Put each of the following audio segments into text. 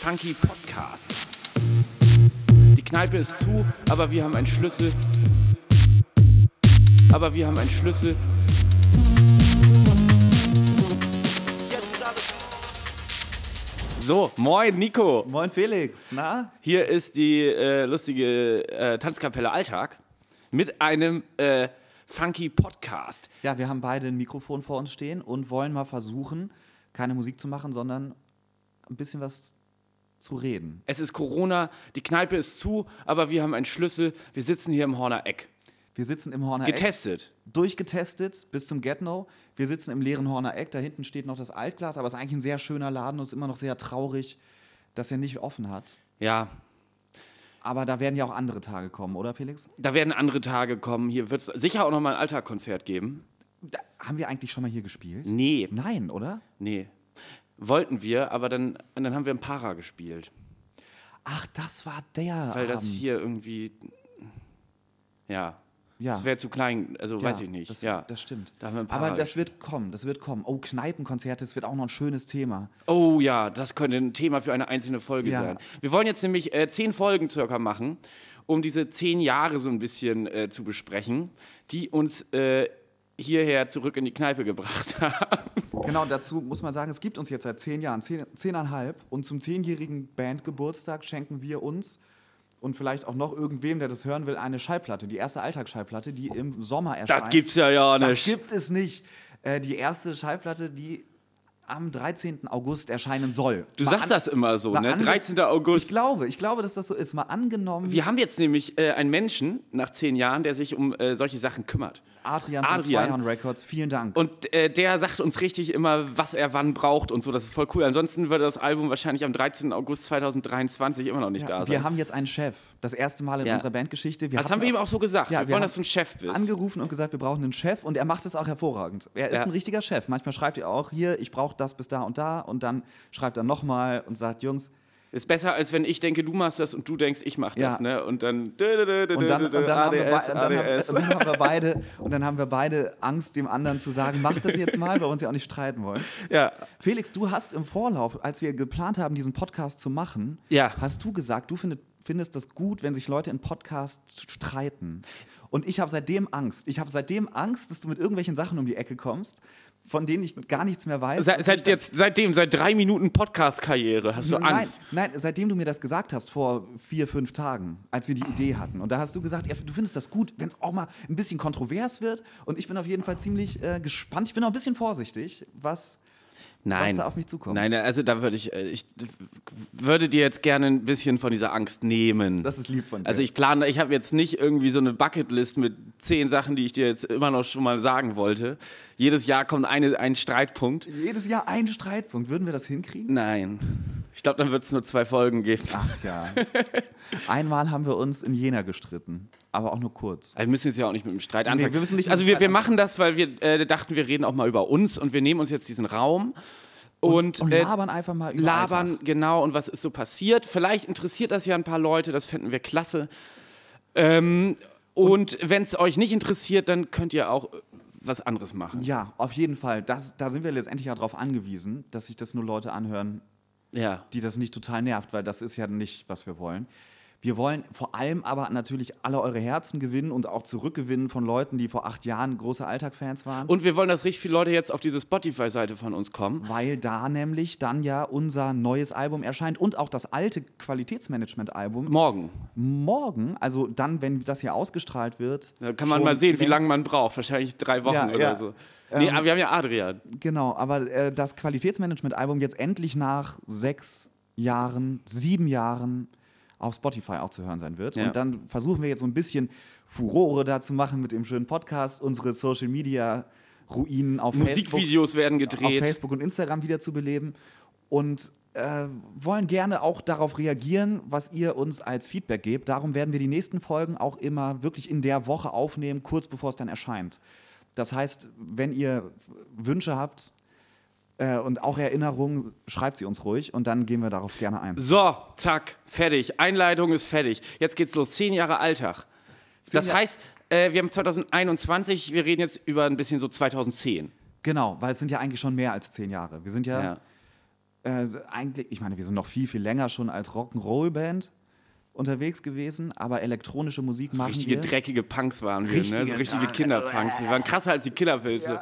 Funky Podcast. Die Kneipe ist zu, aber wir haben einen Schlüssel. Aber wir haben einen Schlüssel. So, moin Nico. Moin Felix, na? Hier ist die äh, lustige äh, Tanzkapelle Alltag mit einem äh, Funky Podcast. Ja, wir haben beide ein Mikrofon vor uns stehen und wollen mal versuchen, keine Musik zu machen, sondern ein bisschen was zu reden. Es ist Corona, die Kneipe ist zu, aber wir haben einen Schlüssel. Wir sitzen hier im Horner Eck. Wir sitzen im Horner Getestet. Eck. Durchgetestet bis zum Get-No. Wir sitzen im leeren Horner Eck. Da hinten steht noch das Altglas, aber es ist eigentlich ein sehr schöner Laden und es ist immer noch sehr traurig, dass er nicht offen hat. Ja, Aber da werden ja auch andere Tage kommen, oder Felix? da werden andere Tage kommen. Hier wird es sicher auch noch mal ein Alltagkonzert geben. Da, haben wir eigentlich schon mal hier gespielt? Nee, Nein, oder? nee. Wollten wir, aber dann, dann haben wir im Para gespielt. Ach, das war der Weil das Abend. hier irgendwie. Ja. Ja. Das wäre zu klein, also Ja, weiß ich nicht. Das, ja. das stimmt. Da Aber das wird kommen, das wird kommen. Oh, Kneipenkonzerte, das wird auch noch ein schönes Thema. Oh ja, das könnte ein Thema für eine einzelne Folge Ja. sein. Wir wollen jetzt nämlich äh, zehn Folgen circa machen, um diese zehn Jahre so ein bisschen äh, zu besprechen, die uns äh, hierher zurück in die Kneipe gebracht haben. Genau, dazu muss man sagen, es gibt uns jetzt seit zehn Jahren, zehn, zehneinhalb. Und zum zehnjährigen Bandgeburtstag schenken wir uns und vielleicht auch noch irgendwem, der das hören will, eine Schallplatte. Die erste Alltagsschallplatte, die im Sommer erscheint. Das gibt's ja ja Das nicht. gibt es nicht. Äh, die erste Schallplatte, die am 13. August erscheinen soll. Du Mal sagst das immer so, ne? ange- 13. Ich August. glaube, ich glaube, dass das so ist. Mal angenommen, Wir haben jetzt nämlich äh, einen Menschen nach zehn Jahren, der sich um äh, solche Sachen kümmert. Adrian von Adrian. Zweihan Records, vielen Dank. Und äh, der sagt uns richtig immer, was er wann braucht und so. Das ist voll cool. Ansonsten würde das Album wahrscheinlich am 13. August 2023 immer noch nicht da Ja, sein. wir haben jetzt einen Chef. Das erste Mal in Ja. unserer Bandgeschichte. Wir das haben wir ihm auch so gesagt. Ja, wir, wir wollen, dass du ein Chef bist. angerufen und gesagt, wir brauchen einen Chef und er macht es auch hervorragend. Er ist ein richtiger Chef. Manchmal schreibt er auch hier, ich brauche das bis da und da und dann schreibt er nochmal und sagt, Jungs, Ist besser, als wenn ich denke, du machst das und du denkst, ich mach das, Ja. ne? Und dann. und haben, wir, beide und dann haben wir beide Angst, dem anderen zu sagen, mach das jetzt mal, weil wir uns ja auch nicht streiten wollen. Ja. Felix, du hast im Vorlauf, als wir geplant haben, diesen Podcast zu machen, Ja. hast du gesagt, du findet, findest das gut, wenn sich Leute in Podcasts streiten. Und ich habe seitdem Angst. Ich habe seitdem Angst, dass du mit irgendwelchen Sachen um die Ecke kommst, von denen ich gar nichts mehr weiß. Seit, Und seit jetzt, seitdem, seit drei Minuten Podcast-Karriere hast du Nein, Angst. nein, seitdem du mir das gesagt hast, vor vier, fünf Tagen, als wir die Idee hatten. Und da hast du gesagt, ja, du findest das gut, wenn es auch mal ein bisschen kontrovers wird. Und ich bin auf jeden Fall ziemlich äh, gespannt. Ich bin auch ein bisschen vorsichtig, was, Nein. was da auf mich zukommt. Nein, also da würde ich, äh, ich würde dir jetzt gerne ein bisschen von dieser Angst nehmen. Das ist lieb von dir. Also ich plane, ich habe jetzt nicht irgendwie so eine Bucketlist mit zehn Sachen, die ich dir jetzt immer noch schon mal sagen wollte. Jedes Jahr kommt eine, ein Streitpunkt. Jedes Jahr ein Streitpunkt. Würden wir das hinkriegen? Nein. Ich glaube, dann wird es nur zwei Folgen geben. Ach ja. Einmal haben wir uns in Jena gestritten, aber auch nur kurz. Also wir müssen jetzt ja auch nicht mit dem Streit anfangen. wir müssen nicht also wir, wir machen das, weil wir äh, dachten, wir reden auch mal über uns und wir nehmen uns jetzt diesen Raum und, Und äh, labern einfach mal über labern, Alltag. genau, und was ist so passiert. Vielleicht interessiert das ja ein paar Leute, das fänden wir klasse. Ähm, und wenn es euch nicht interessiert, dann könnt ihr auch äh, was anderes machen. Ja, auf jeden Fall. Das, da sind wir letztendlich ja darauf angewiesen, dass sich das nur Leute anhören, Ja. die das nicht total nervt, weil das ist ja nicht, was wir wollen. Wir wollen vor allem aber natürlich alle eure Herzen gewinnen und auch zurückgewinnen von Leuten, die vor acht Jahren große Alltag-Fans waren. Und wir wollen, dass richtig viele Leute jetzt auf diese Spotify-Seite von uns kommen. weil da nämlich dann ja unser neues Album erscheint und auch das alte Qualitätsmanagement-Album Morgen. morgen, also dann, wenn das hier ausgestrahlt wird. Da kann man mal sehen, wie lange man braucht. Wahrscheinlich drei Wochen Ja, oder ja. so. Nee, Ähm, wir haben ja Adrian. Genau, aber äh, das Qualitätsmanagement-Album jetzt endlich nach sechs Jahren, sieben Jahren auf Spotify auch zu hören sein wird. Ja. Und dann versuchen wir jetzt so ein bisschen Furore da zu machen mit dem schönen Podcast, unsere Social Media Ruinen auf Facebook, Musikvideos werden auf gedreht. Facebook und Instagram wieder zu beleben und äh, wollen gerne auch darauf reagieren, was ihr uns als Feedback gebt. Darum werden wir die nächsten Folgen auch immer wirklich in der Woche aufnehmen, kurz bevor es dann erscheint. Das heißt, wenn ihr Wünsche habt äh, und auch Erinnerungen, schreibt sie uns ruhig und dann gehen wir darauf gerne ein. So, zack, fertig. Einleitung ist fertig. Jetzt geht's los. Zehn Jahre Alltag. Das Jahre- heißt, äh, wir haben 2021, wir reden jetzt über ein bisschen so 2010. Genau, weil es sind ja eigentlich schon mehr als zehn Jahre. Wir sind ja, Ja. äh, eigentlich, ich meine, wir sind noch viel, viel länger schon als Rock'n'Roll-Band unterwegs gewesen, aber elektronische Musik machen Richtige wir. dreckige Punks waren wir, ne? Richtige- So richtige Kinderpunks. Wir waren krasser als die Killerpilze.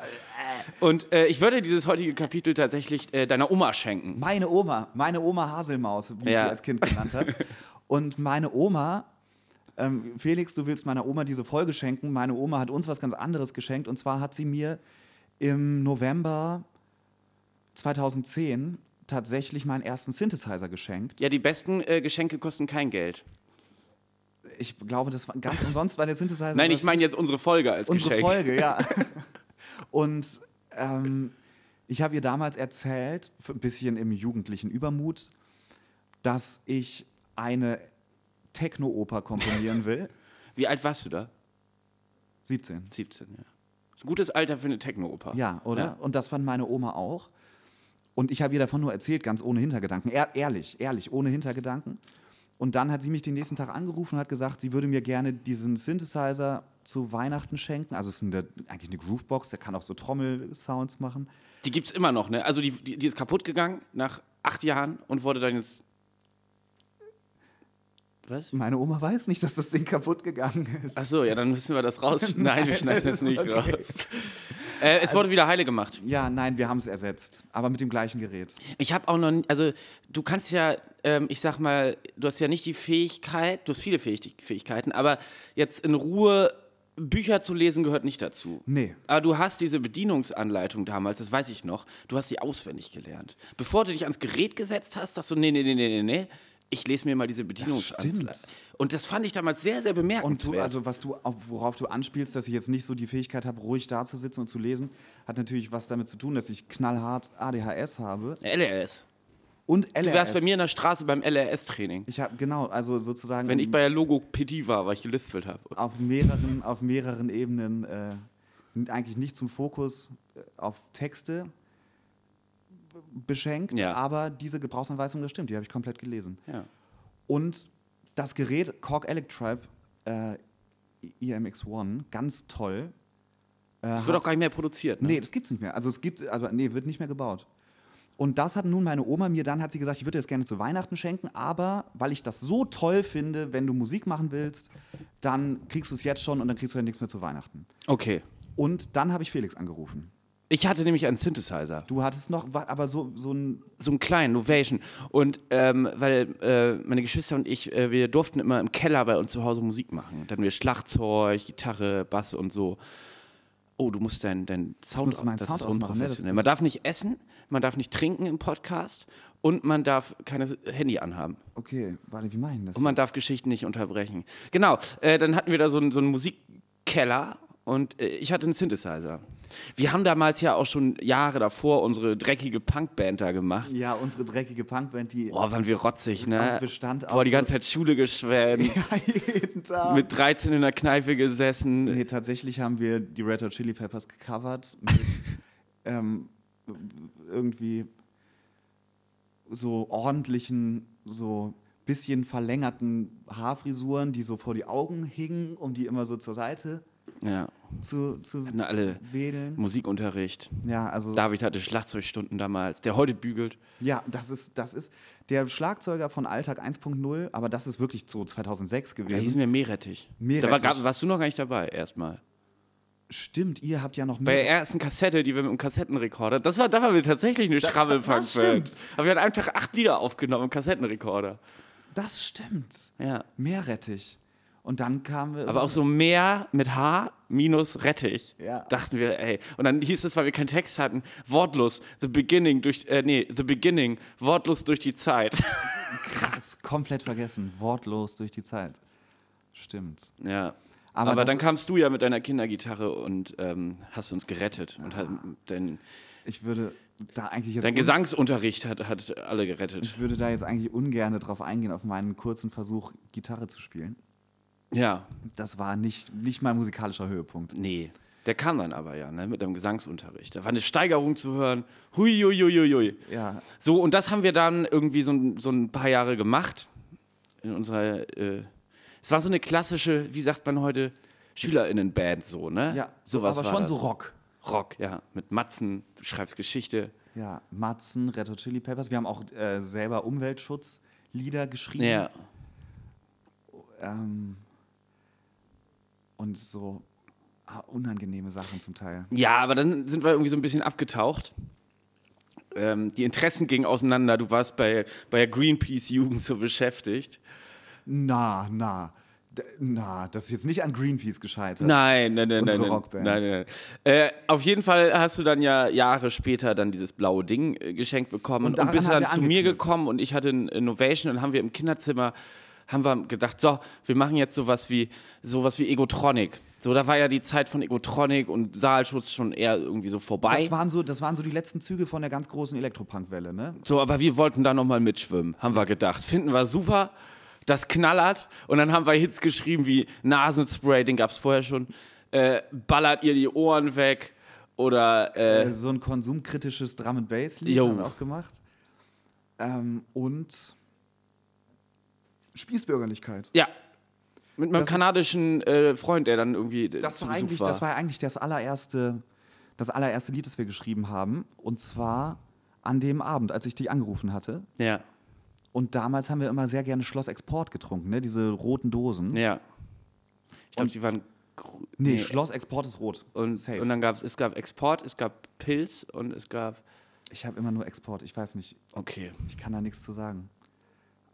Und äh, ich würde dieses heutige Kapitel tatsächlich äh, deiner Oma schenken. Meine Oma, meine Oma Haselmaus, wie ich Ja. sie als Kind genannt habe. Und meine Oma, ähm, Felix, du willst meiner Oma diese Folge schenken. Meine Oma hat uns was ganz anderes geschenkt. Und zwar hat sie mir im November 2010 tatsächlich meinen ersten Synthesizer geschenkt. Ja, die besten äh, Geschenke kosten kein Geld. Ich glaube, das war ganz umsonst, weil der Synthesizer. Nein, ich meine jetzt unsere Folge als Unsere Geschenk. Folge, ja. Und ähm, ich habe ihr damals erzählt, ein bisschen im jugendlichen Übermut, dass ich eine Techno-Oper komponieren will. Wie alt warst du da? 17. 17, ja. Das ist ein gutes Alter für eine Techno-Oper. Ja, oder? Ja. Und das fand meine Oma auch. Und ich habe ihr davon nur erzählt, ganz ohne Hintergedanken. Ehr, ehrlich, ehrlich, ohne Hintergedanken. Und dann hat sie mich den nächsten Tag angerufen und hat gesagt, sie würde mir gerne diesen Synthesizer zu Weihnachten schenken. Also es ist eine, eigentlich eine Groovebox, der kann auch so Trommelsounds machen. Die gibt es immer noch, ne? Also die, die, die ist kaputt gegangen nach acht Jahren und wurde dann jetzt. Was? Meine Oma weiß nicht, dass das Ding kaputt gegangen ist. Achso, ja, dann müssen wir das raus. Nein, wir schneiden das nicht okay. raus. Äh, es wurde wieder heile gemacht. Ja, nein, wir haben es ersetzt, aber mit dem gleichen Gerät. Ich habe auch noch, also du kannst ja, ähm, ich sag mal, du hast ja nicht die Fähigkeit, du hast viele Fähig Fähigkeiten, aber jetzt in Ruhe Bücher zu lesen gehört nicht dazu. Nee. Aber du hast diese Bedienungsanleitung damals, das weiß ich noch, du hast sie auswendig gelernt. Bevor du dich ans Gerät gesetzt hast, sagst du, nee, nee, nee, nee, nee, ich lese mir mal diese Bedienungsanleitung. stimmt. Und das fand ich damals sehr, sehr Und bemerkenswert. du, also was du, auf, worauf du anspielst, dass ich jetzt nicht so die Fähigkeit habe, ruhig da zu sitzen und zu lesen, hat natürlich was damit zu tun, dass ich knallhart ADHS habe LRS. und LRS. Du wärst bei mir in der Straße beim LRS-Training. Ich habe genau, also sozusagen Wenn ich bei der Logopädie war, weil ich gelispelt habe. auf mehreren, auf mehreren Ebenen äh, eigentlich nicht zum Fokus äh, auf Texte beschenkt, Ja. aber diese Gebrauchsanweisung, das stimmt, die habe ich komplett gelesen. Ja. Und das Gerät Korg Electribe äh, EMX1, ganz toll. Äh, Das wird auch gar nicht mehr produziert. Ne? Nee, das gibt's nicht mehr. Also es gibt, also nee, wird nicht mehr gebaut. Und das hat nun meine Oma mir dann, hat sie gesagt, ich würde dir das gerne zu Weihnachten schenken, aber weil ich das so toll finde, wenn du Musik machen willst, dann kriegst du es jetzt schon und dann kriegst du ja nichts mehr zu Weihnachten. Okay. Und dann habe ich Felix angerufen. Ich hatte nämlich einen Synthesizer. Du hattest noch, aber so, so ein, so einen kleinen Novation. Und ähm, weil äh, meine Geschwister und ich, äh, wir durften immer im Keller bei uns zu Hause Musik machen. Dann hatten wir Schlagzeug, Gitarre, Bass und so. Oh, du musst deinen dein Sound, muss meinen das Sound ist ausmachen, ne? Das- man darf nicht essen, man darf nicht trinken im Podcast und man darf keine Handy anhaben. okay, warte, wie meine ich das? Und man darf Geschichten nicht unterbrechen. Genau, äh, dann hatten wir da so einen, so Musikkeller und äh, ich hatte einen Synthesizer. Wir haben damals ja auch schon Jahre davor unsere dreckige Punkband da gemacht. ja, unsere dreckige Punkband, die Boah, waren wir rotzig, ne? bestand Boah, die ganze Zeit Schule geschwänzt, jeden Tag. mit 13 in der Kneipe gesessen. Nee, tatsächlich haben wir die Red Hot Chili Peppers gecovert mit ähm, irgendwie so ordentlichen, so bisschen verlängerten Haarfrisuren, die so vor die Augen hingen, um die immer so zur Seite Ja, zu, zu hatten alle wedeln. Musikunterricht. Ja, also David hatte Schlagzeugstunden damals, der heute bügelt. ja, das ist, das ist der Schlagzeuger von Alltag 1.0, aber das ist wirklich so 2006 Da gewesen. hießen wir Meerrettich. Meerrettich. Da war, gab, warst du noch gar nicht dabei, erstmal. Stimmt, ihr habt ja noch Bei der mehr. ersten Kassette, die wir mit dem Kassettenrekorder, das war, da waren wir tatsächlich eine das Schrabbelpunk-Band. stimmt. Aber wir hatten an einem Tag acht Lieder aufgenommen im Kassettenrekorder. Das stimmt. Ja. Meerrettich. Und dann kamen wir. Aber auch so mehr mit H minus Rettich. Ja. Dachten wir, ey. Und dann hieß es, weil wir keinen Text hatten, wortlos, the beginning durch, äh, nee, the beginning, wortlos durch die Zeit. krass, komplett vergessen. Wortlos durch die Zeit. Stimmt. ja. Aber Aber, dann kamst du ja mit deiner Kindergitarre und ähm, hast uns gerettet. Und hat, dein, Ich würde da eigentlich jetzt. dein un- Gesangsunterricht hat, hat alle gerettet. Ich würde da jetzt eigentlich ungern drauf eingehen, auf meinen kurzen Versuch, Gitarre zu spielen. Ja, Das war nicht, nicht mein musikalischer Höhepunkt. nee. Der kam dann aber ja, ne, mit dem Gesangsunterricht. Da war eine Steigerung zu hören. Hui, hui, hui, hui. Ja, So, und das haben wir dann irgendwie so, ein- so ein paar Jahre gemacht. In unserer, äh, es war so eine klassische, wie sagt man heute, SchülerInnenband so, ne? ja Sowas aber war schon das. so Rock. Rock, ja. Mit Matzen, du schreibst Geschichte. Ja, Matzen, Red Hot Chili Peppers. Wir haben auch äh, selber Umweltschutzlieder geschrieben. Ja. Ähm, und so ah, unangenehme Sachen zum Teil. Ja, aber dann sind wir irgendwie so ein bisschen abgetaucht. Ähm, die Interessen gingen auseinander. Du warst bei, bei der Greenpeace-Jugend so beschäftigt. Na, na. Na, das ist jetzt nicht an Greenpeace gescheitert. Nein, nein, nein, Unsere nein. nein, Rockband. nein, nein. Äh, auf jeden Fall hast du dann ja Jahre später dann dieses blaue Ding äh, geschenkt bekommen Und und, bist dann zu mir gekommen und ich hatte ein Innovation und haben wir im Kinderzimmer haben wir gedacht, so, wir machen jetzt sowas wie sowas wie Egotronic. So, da war ja die Zeit von Egotronic und Saalschutz schon eher irgendwie so vorbei. Das waren, so, das waren so die letzten Züge von der ganz großen Elektropunk-Welle, ne? So, aber wir wollten da nochmal mitschwimmen, haben wir gedacht. Finden wir super, das knallert. Und dann haben wir Hits geschrieben wie Nasenspray, den gab es vorher schon. Äh, ballert ihr die Ohren weg. Oder, äh, Äh, so ein konsumkritisches Drum and Bass Lied Jo. haben wir auch gemacht. Ähm, und Spießbürgerlichkeit. ja. Mit meinem Das kanadischen äh, Freund, der dann irgendwie Das war, eigentlich, war. das war eigentlich das allererste, das allererste Lied, das wir geschrieben haben. Und zwar an dem Abend, als ich dich angerufen hatte. ja, Und damals haben wir immer sehr gerne Schloss Export getrunken, ne? Diese roten Dosen. ja. Ich glaube, die waren. gr- Nee, Schloss Export ist rot. Und, Safe. und dann gab es, es gab Export, es gab Pilz und es gab. ich habe immer nur Export. Ich weiß nicht, Okay. ich kann da nichts zu sagen,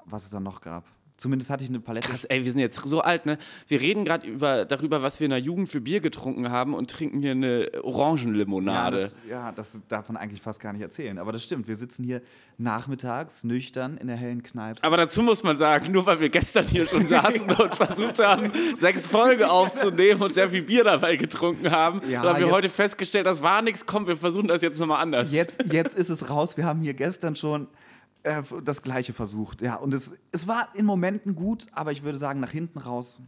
was es dann noch gab. Zumindest hatte ich eine Palette. Krass, ey, wir sind jetzt so alt, ne? Wir reden gerade über, darüber, was wir in der Jugend für Bier getrunken haben und trinken hier eine Ja Orangenlimonade. das, ja, das darf man eigentlich fast gar nicht erzählen. Aber das stimmt. Wir sitzen hier nachmittags nüchtern in der hellen Kneipe. Aber dazu muss man sagen, nur weil wir gestern hier schon saßen und versucht haben, sechs Folgen aufzunehmen und sehr viel Bier dabei getrunken haben, Ja, haben wir heute festgestellt, das war nichts. Komm, wir versuchen das jetzt nochmal anders. Jetzt, jetzt ist es raus. Wir haben hier gestern schon äh, das Gleiche versucht. Ja, und es, es war in Momenten gut, aber ich würde sagen, nach hinten raus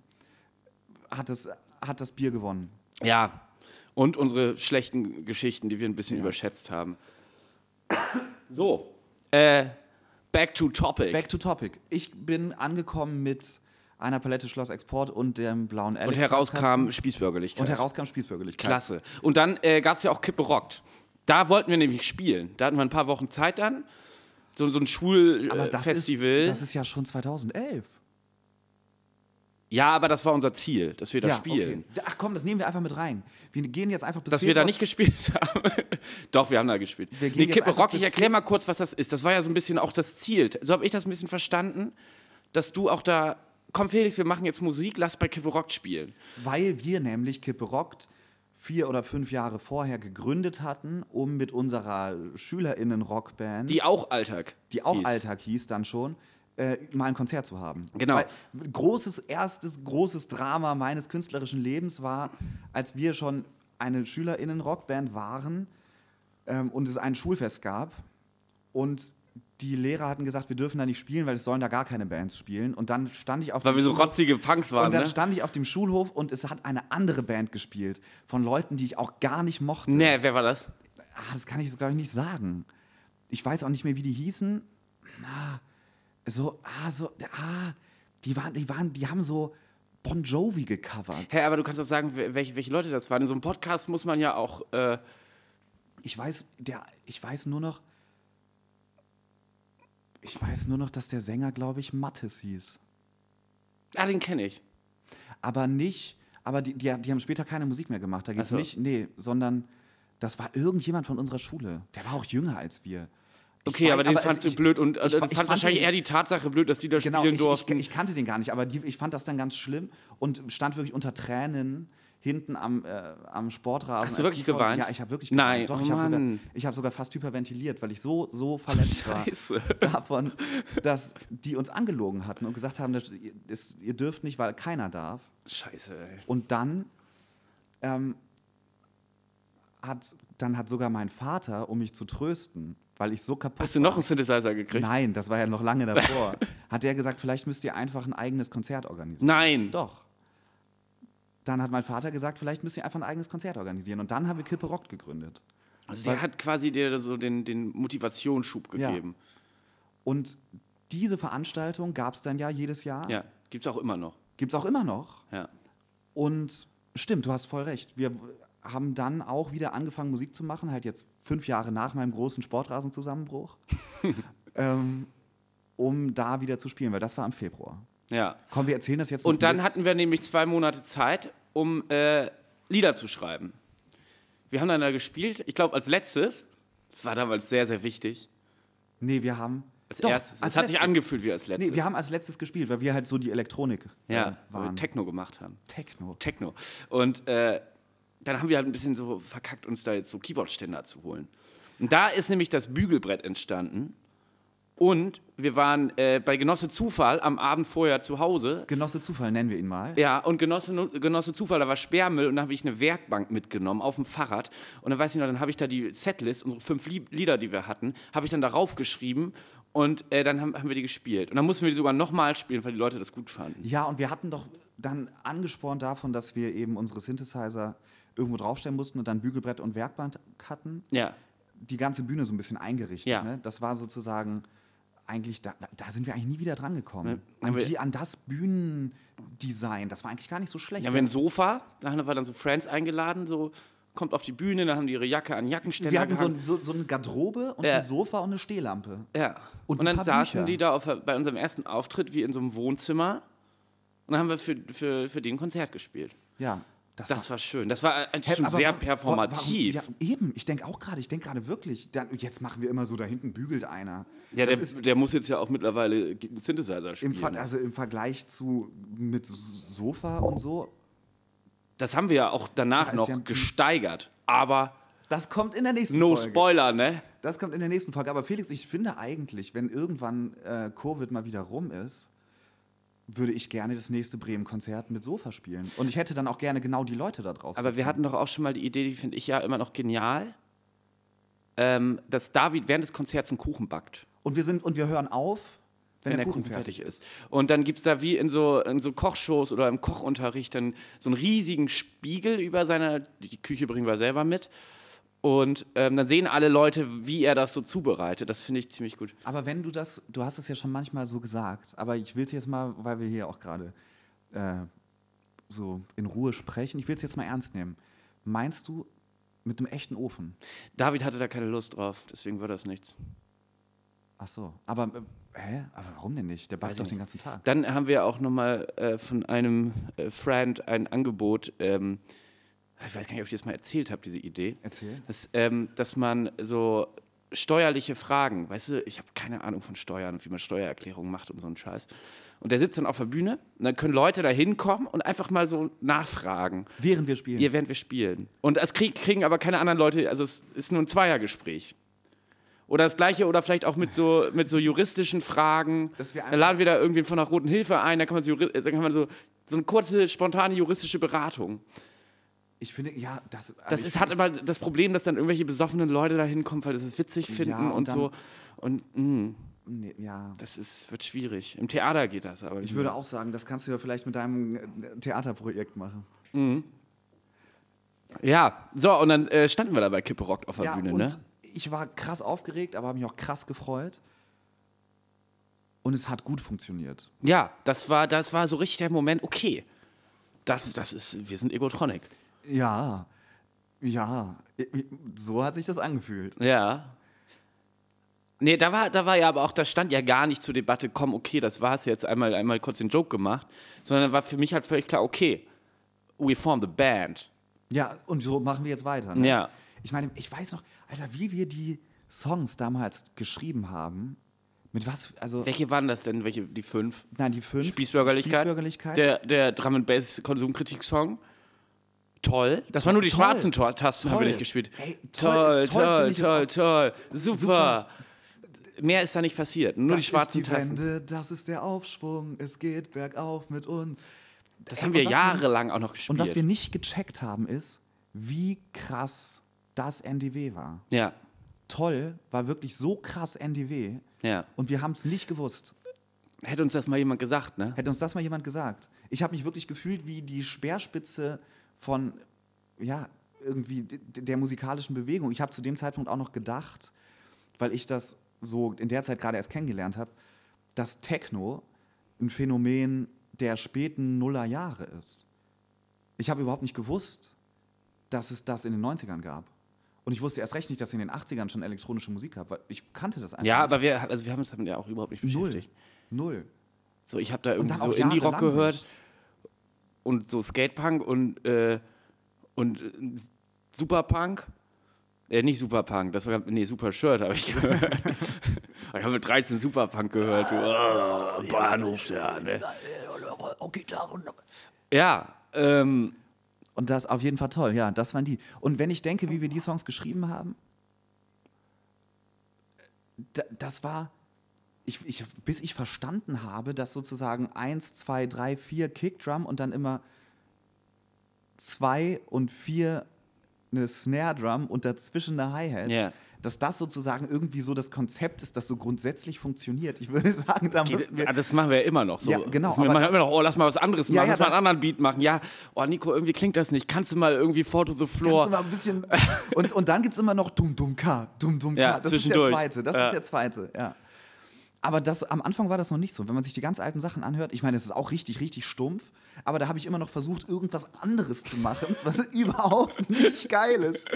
hat, es, hat das Bier gewonnen. Ja. Und unsere schlechten Geschichten, die wir ein bisschen überschätzt haben. So. Äh, back to topic. Back to topic. Ich bin angekommen mit einer Palette Schloss Export und dem blauen und Alex herauskam Spießbürgerlichkeit. Und herauskam Spießbürgerlichkeit. Klasse. Und dann äh, gab es ja auch Kippe rockt. Da wollten wir nämlich spielen. Da hatten wir ein paar Wochen Zeit dann. So, so ein das, Schulfestival. ist, das ist ja schon 2011. ja, aber das war unser Ziel, dass wir das spielen. okay. Ach komm, das nehmen wir einfach mit rein. Wir gehen jetzt einfach bis Dass wir da Februar- nicht gespielt haben. Doch, wir haben da gespielt. Wir gehen Nee, Kippe Rock, ich erkläre mal kurz, was das ist. Das war ja so ein bisschen auch das Ziel. So habe ich das ein bisschen verstanden, dass du auch da. Komm, Felix, wir machen jetzt Musik, lass bei Kippe Rock spielen. Weil wir nämlich Kippe Rockt vier oder fünf Jahre vorher gegründet hatten, um mit unserer SchülerInnen-Rockband, Die auch Alltag. die auch hieß. Alltag hieß dann schon, äh, mal ein Konzert zu haben. Genau. Weil, großes, erstes, großes Drama meines künstlerischen Lebens war, als wir schon eine SchülerInnen-Rockband waren ähm, und es ein Schulfest gab und die Lehrer hatten gesagt, wir dürfen da nicht spielen, weil es sollen da gar keine Bands spielen. Und dann stand ich auf Weil dem wir so Schulhof- rotzige Punks waren, und dann ne? stand ich auf dem Schulhof und es hat eine andere Band gespielt von Leuten, die ich auch gar nicht mochte. Nee, wer war das? Ah, das kann ich jetzt, glaube ich, nicht sagen. Ich weiß auch nicht mehr, wie die hießen. Ah, so, ah, so, ah, die waren, die waren, die haben so Bon Jovi gecovert. Hä, aber du kannst doch sagen, welche, welche Leute das waren. In so einem Podcast muss man ja auch. Äh, Ich weiß, der, ich weiß nur noch, ich weiß nur noch, dass der Sänger, glaube ich, Mattes hieß. ah, den kenne ich. Aber nicht, aber die, die, die haben später keine Musik mehr gemacht. Da geht es Ach so. nicht, nee, sondern das war irgendjemand von unserer Schule. Der war auch jünger als wir. Okay, weiß- aber den fandst du ich- blöd und ich- äh, ich fand wahrscheinlich den- eher die Tatsache blöd, dass die da Genau, spielen ich, durften. ich, ich kannte den gar nicht, aber die, ich fand das dann ganz schlimm und stand wirklich unter Tränen hinten am, äh, am Sportrasen. Hast du wirklich vor- geweint? Ja, ich habe wirklich geweint. Nein, Doch, oh ich habe sogar, ich hab sogar fast hyperventiliert, weil ich so, so verletzt war Scheiße. davon, dass die uns angelogen hatten und gesagt haben, das, ihr, das, ihr dürft nicht, weil keiner darf. Scheiße, ey. Und dann ähm, hat, dann hat sogar mein Vater, um mich zu trösten, weil ich so kaputt Hast du war, noch einen Synthesizer gekriegt? Nein, das war ja noch lange davor. hat er gesagt, vielleicht müsst ihr einfach ein eigenes Konzert organisieren. Nein. Doch. Dann hat mein Vater gesagt, vielleicht müsst ihr einfach ein eigenes Konzert organisieren. Und dann haben wir Kippe Rock gegründet. Also der hat quasi dir so den, den Motivationsschub Ja. gegeben. Und diese Veranstaltung gab es dann ja jedes Jahr. Ja, gibt's auch immer noch. Gibt es auch immer noch. Ja. Und stimmt, du hast voll recht. Wir haben dann auch wieder angefangen, Musik zu machen, halt jetzt fünf Jahre nach meinem großen Sportrasenzusammenbruch, ähm, um da wieder zu spielen, weil das war im Februar. Ja. Komm, wir erzählen das jetzt Und dann mit. hatten wir nämlich zwei Monate Zeit, um äh, Lieder zu schreiben. Wir haben dann da gespielt, ich glaube als letztes, das war damals sehr, sehr wichtig, Nee, wir haben. als Doch, erstes. als Es hat sich letztes. angefühlt wie als letztes. Nee, wir haben als letztes gespielt, weil wir halt so die Elektronik ja, äh, weil wir waren. Techno gemacht haben. Techno. Techno. Und äh, dann haben wir halt ein bisschen so verkackt, uns da jetzt so Keyboardständer zu holen. Und da ist nämlich das Bügelbrett entstanden. Und wir waren äh, bei Genosse Zufall am Abend vorher zu Hause. Genosse Zufall nennen wir ihn mal. Ja, und Genosse, Genosse Zufall, da war Sperrmüll und da habe ich eine Werkbank mitgenommen auf dem Fahrrad. Und dann weiß ich noch, dann habe ich da die Setlist, unsere fünf Lie- Lieder, die wir hatten, habe ich dann darauf geschrieben und äh, dann haben, haben wir die gespielt. Und dann mussten wir die sogar nochmal spielen, weil die Leute das gut fanden. Ja, und wir hatten doch dann angespornt davon, dass wir eben unsere Synthesizer irgendwo draufstellen mussten und dann Bügelbrett und Werkbank hatten. Ja. Die ganze Bühne so ein bisschen eingerichtet. Ja. Ne? Das war sozusagen eigentlich, da, da sind wir eigentlich nie wieder dran gekommen. Ne, An, die, an das Bühnendesign, das war eigentlich gar nicht so schlecht. Ja, wir ein Sofa, da haben wir dann so Friends eingeladen, so kommt auf die Bühne, da haben die ihre Jacke an Jackenständer wir hatten so, ein, so, so eine Garderobe und Ja. ein Sofa und eine Stehlampe. Ja. Und Und, dann saßen Bücher. die da auf, bei unserem ersten Auftritt wie in so einem Wohnzimmer und dann haben wir für, für, für den Konzert gespielt. Ja, das, Das war schön. Das war äh, schon aber sehr performativ. Warum, ja, eben, ich denke auch gerade, ich denke gerade wirklich, dann, jetzt machen wir immer so, da hinten bügelt einer. Ja, der, ist der muss jetzt ja auch mittlerweile einen Synthesizer spielen. im, also im Vergleich zu mit Sofa und so, das haben wir ja auch danach noch ja ein- gesteigert. Aber das kommt in der nächsten no Folge. Spoiler, ne? Das kommt in der nächsten Folge. Aber Felix, ich finde eigentlich, wenn irgendwann äh, Covid mal wieder rum ist, würde ich gerne das nächste Bremen-Konzert mit Sofa spielen. Und ich hätte dann auch gerne genau die Leute da drauf. Aber wir sitzen. hatten doch auch schon mal die Idee, die finde ich ja immer noch genial, ähm, dass David während des Konzerts einen Kuchen backt. und wir sind und wir hören auf, wenn, wenn der Kuchen fertig ist. Und dann gibt es da wie in so, in so Kochshows oder im Kochunterricht dann so einen riesigen Spiegel über seine, die Küche bringen wir selber mit. Und ähm, dann sehen alle Leute, wie er das so zubereitet. Das finde ich ziemlich gut. Aber wenn du das, du hast es ja schon manchmal so gesagt, aber ich will es jetzt mal, weil wir hier auch gerade äh, so in Ruhe sprechen, ich will es jetzt mal ernst nehmen. Meinst du mit einem echten Ofen? David hatte da keine Lust drauf, deswegen war das nichts. Ach so, aber äh, hä? Aber warum denn nicht? Der backt doch den ganzen Tag. Dann haben wir auch nochmal äh, von einem äh, Friend ein Angebot. Ähm, ich weiß gar nicht, ob ich das mal erzählt habe, diese Idee. Erzähl. dass, ähm, dass man so steuerliche Fragen, weißt du, ich habe keine Ahnung von Steuern und wie man Steuererklärungen macht und so einen Scheiß. Und der sitzt dann auf der Bühne und dann können Leute da hinkommen und einfach mal so nachfragen, Während wir spielen. hier während wir spielen. Und das krieg, kriegen aber keine anderen Leute, also es ist nur ein Zweiergespräch. Oder das gleiche, oder vielleicht auch mit so, mit so juristischen Fragen. Dann laden wir da irgendwie von der Roten Hilfe ein, da kann man so, juri- dann kann man so, so eine kurze, spontane juristische Beratung. Ich finde, ja, das. also Das ist, hat aber das Problem, dass dann irgendwelche besoffenen Leute da hinkommen, weil das es witzig finden Ja, und und, so. Und mh, Nee, ja. das ist, wird schwierig. Im Theater geht das aber. Ich würde auch sagen, das kannst du ja vielleicht mit deinem äh, Theaterprojekt machen. Ja, so, und dann äh, standen wir da bei Kippe Rock auf der Ja, Bühne, und ne? ich war krass aufgeregt, aber habe mich auch krass gefreut. Und es hat gut funktioniert. Ja, das war, das war so richtig der Moment, okay. Das, das ist, wir sind Egotronic. Ja, ja, so hat sich das angefühlt. Ja. Nee, da war, da war ja aber auch, da stand ja gar nicht zur Debatte, komm, okay, das war's jetzt, einmal, einmal kurz den Joke gemacht, sondern war für mich halt völlig klar, okay, we form the band. Ja, und so machen wir jetzt weiter. Ne? Ja. Ich meine, ich weiß noch, Alter, wie wir die Songs damals geschrieben haben. Mit was, also, Welche waren das denn? Welche, die fünf? nein, die fünf. Spießbürgerlichkeit. Spießbürgerlichkeit. Der, der Drum and Bass Konsumkritik-Song. Toll. Das waren nur die Toll. schwarzen Tor Tasten, haben wir nicht gespielt. Ey, toll, toll, toll toll, toll, toll. Super. Mehr ist da nicht passiert. Nur das die schwarzen ist die Tasten. Wende, das ist der Aufschwung, es geht bergauf mit uns. Das Ey, haben wir jahrelang auch noch gespielt. Und was wir nicht gecheckt haben, ist, wie krass das NDW war. ja, Toll war wirklich so krass NDW ja. und wir haben es nicht gewusst. Hätte uns das mal jemand gesagt, ne? Hätte uns das mal jemand gesagt. Ich habe mich wirklich gefühlt wie die Speerspitze von, ja, irgendwie der musikalischen Bewegung. Ich habe zu dem Zeitpunkt auch noch gedacht, weil ich das so in der Zeit gerade erst kennengelernt habe, dass Techno ein Phänomen der späten Nullerjahre ist. Ich habe überhaupt nicht gewusst, dass es das in den 90ern gab. Und ich wusste erst recht nicht, dass es in den 80ern schon elektronische Musik gab, weil ich kannte das einfach Ja, nicht. aber wir, also wir haben uns damit ja auch überhaupt nicht Null. beschäftigt. Null. So, ich habe da irgendwie so Indie-Rock gehört nicht. Und so Skatepunk und, äh, und äh, Superpunk. Äh, nicht Superpunk, das war, nee, Super Shirt habe ich gehört. ich habe mit 13 Superpunk gehört. Du, oh, Bahnhof, ja, ne? Ja, ähm, Und das auf jeden Fall toll, ja, das waren die. Und wenn ich denke, wie wir die Songs geschrieben haben, da, das war, ich, ich, bis ich verstanden habe, dass sozusagen eins, zwei, drei, vier Kickdrum und dann immer zwei und vier eine Snare Drum und dazwischen eine Hi-Hat. Ja. Dass das sozusagen irgendwie so das Konzept ist, das so grundsätzlich funktioniert. Ich würde sagen, da müssen wir. Ah, das machen wir ja immer noch so. Ja, genau, Wir machen immer noch, oh, lass mal was anderes Ja, machen, ja, lass mal einen anderen Beat machen. Ja, oh, Nico, irgendwie klingt das nicht. Kannst du mal irgendwie Four to the Kannst Floor? du mal ein bisschen. Und, und dann gibt es immer noch Dum Dum K, Dum Dum K. Das ist der zweite. Das ist der zweite, ja. Aber das, am Anfang war das noch nicht so. Wenn man sich die ganz alten Sachen anhört, ich meine, es ist auch richtig, richtig stumpf, aber da habe ich immer noch versucht, irgendwas anderes zu machen, was überhaupt nicht geil ist.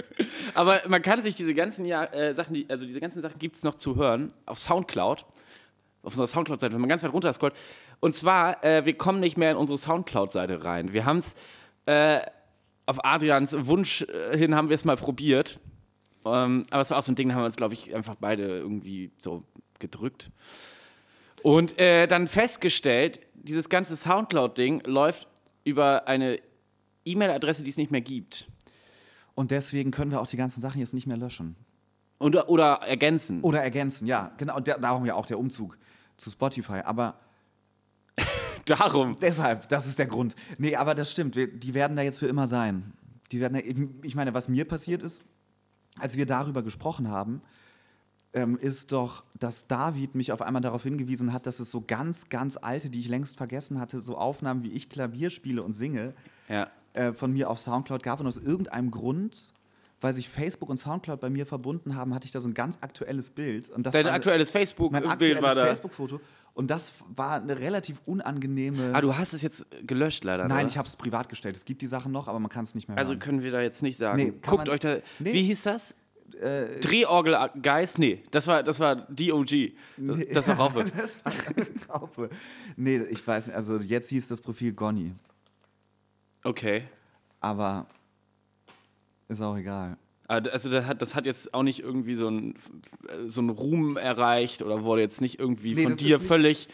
Aber man kann sich diese ganzen Jahr, äh, Sachen, die, also diese ganzen Sachen gibt es noch zu hören auf Soundcloud. Auf unserer Soundcloud-Seite, wenn man ganz weit runter scrollt. Und zwar, äh, wir kommen nicht mehr in unsere Soundcloud-Seite rein. Wir haben es äh, auf Adrians Wunsch äh, hin haben wir es mal probiert. Ähm, aber es war auch so ein Ding, da haben wir uns, glaube ich, einfach beide irgendwie so gedrückt. Und äh, dann festgestellt, dieses ganze Soundcloud-Ding läuft über eine E-Mail-Adresse, die es nicht mehr gibt. Und deswegen können wir auch die ganzen Sachen jetzt nicht mehr löschen. Oder, oder ergänzen. Oder ergänzen, ja. Genau, der, darum ja auch der Umzug zu Spotify. Aber Darum. Deshalb, das ist der Grund. Nee, aber das stimmt. Wir, die werden da jetzt für immer sein. Die werden da, ich meine, was mir passiert ist, als wir darüber gesprochen haben, ähm, ist doch, dass David mich auf einmal darauf hingewiesen hat, dass es so ganz, ganz alte, die ich längst vergessen hatte, so Aufnahmen, wie ich Klavier spiele und singe, Ja. äh, von mir auf Soundcloud gab. Und aus irgendeinem Grund, weil sich Facebook und Soundcloud bei mir verbunden haben, hatte ich da so ein ganz aktuelles Bild. Und das Dein war aktuelles mein Facebook-Bild aktuelles war da. Facebook-Foto. Und das war eine relativ unangenehme. Ah, du hast es jetzt gelöscht leider. Nein, oder? ich habe es privat gestellt. Es gibt die Sachen noch, aber man kann es nicht mehr Also hören. können wir da jetzt nicht sagen. Nee, Guckt man- euch da. Nee. Wie hieß das? Drehorgel Geist? Nee, das war, das war DOG. Das, das war Raufe. das war Raupe. Nee, ich weiß nicht. Also jetzt hieß das Profil Gonny. Okay. Aber ist auch egal. Ah, Also das hat, das hat jetzt auch nicht irgendwie so einen so einen Ruhm erreicht oder wurde jetzt nicht irgendwie Nee, von dir völlig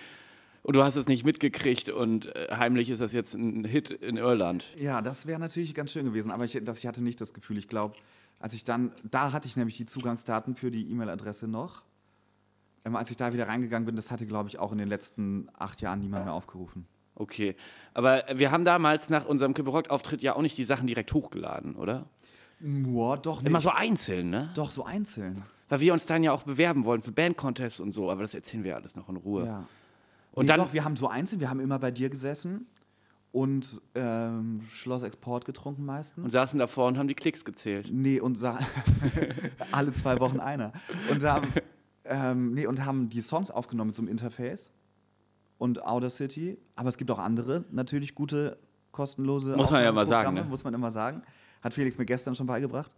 und du hast es nicht mitgekriegt und äh, heimlich ist das jetzt ein Hit in Irland. Ja, das wäre natürlich ganz schön gewesen. Aber ich, das, ich hatte nicht das Gefühl. Ich glaube, als ich dann, da hatte ich nämlich die Zugangsdaten für die E-Mail-Adresse noch. Ähm, als ich da wieder reingegangen bin, das hatte, glaube ich, auch in den letzten acht Jahren niemand mehr aufgerufen. Okay. Aber wir haben damals nach unserem Kipperock-Auftritt ja auch nicht die Sachen direkt hochgeladen, oder? Boah, doch nicht. Immer so einzeln, ne? Doch, so einzeln. Weil wir uns dann ja auch bewerben wollen für Bandcontests und so, aber das erzählen wir alles noch in Ruhe. Ja. Und nee, dann, doch, wir haben so einzeln, wir haben immer bei dir gesessen und ähm, Schloss Export getrunken meistens. und saßen davor und haben die Klicks gezählt. nee, und sa alle zwei Wochen einer. Und haben, ähm, nee, und haben die Songs aufgenommen einem Interface und Outer City. Aber es gibt auch andere, natürlich gute, kostenlose Muss man ja mal sagen, ne? Muss man immer sagen. Hat Felix mir gestern schon beigebracht.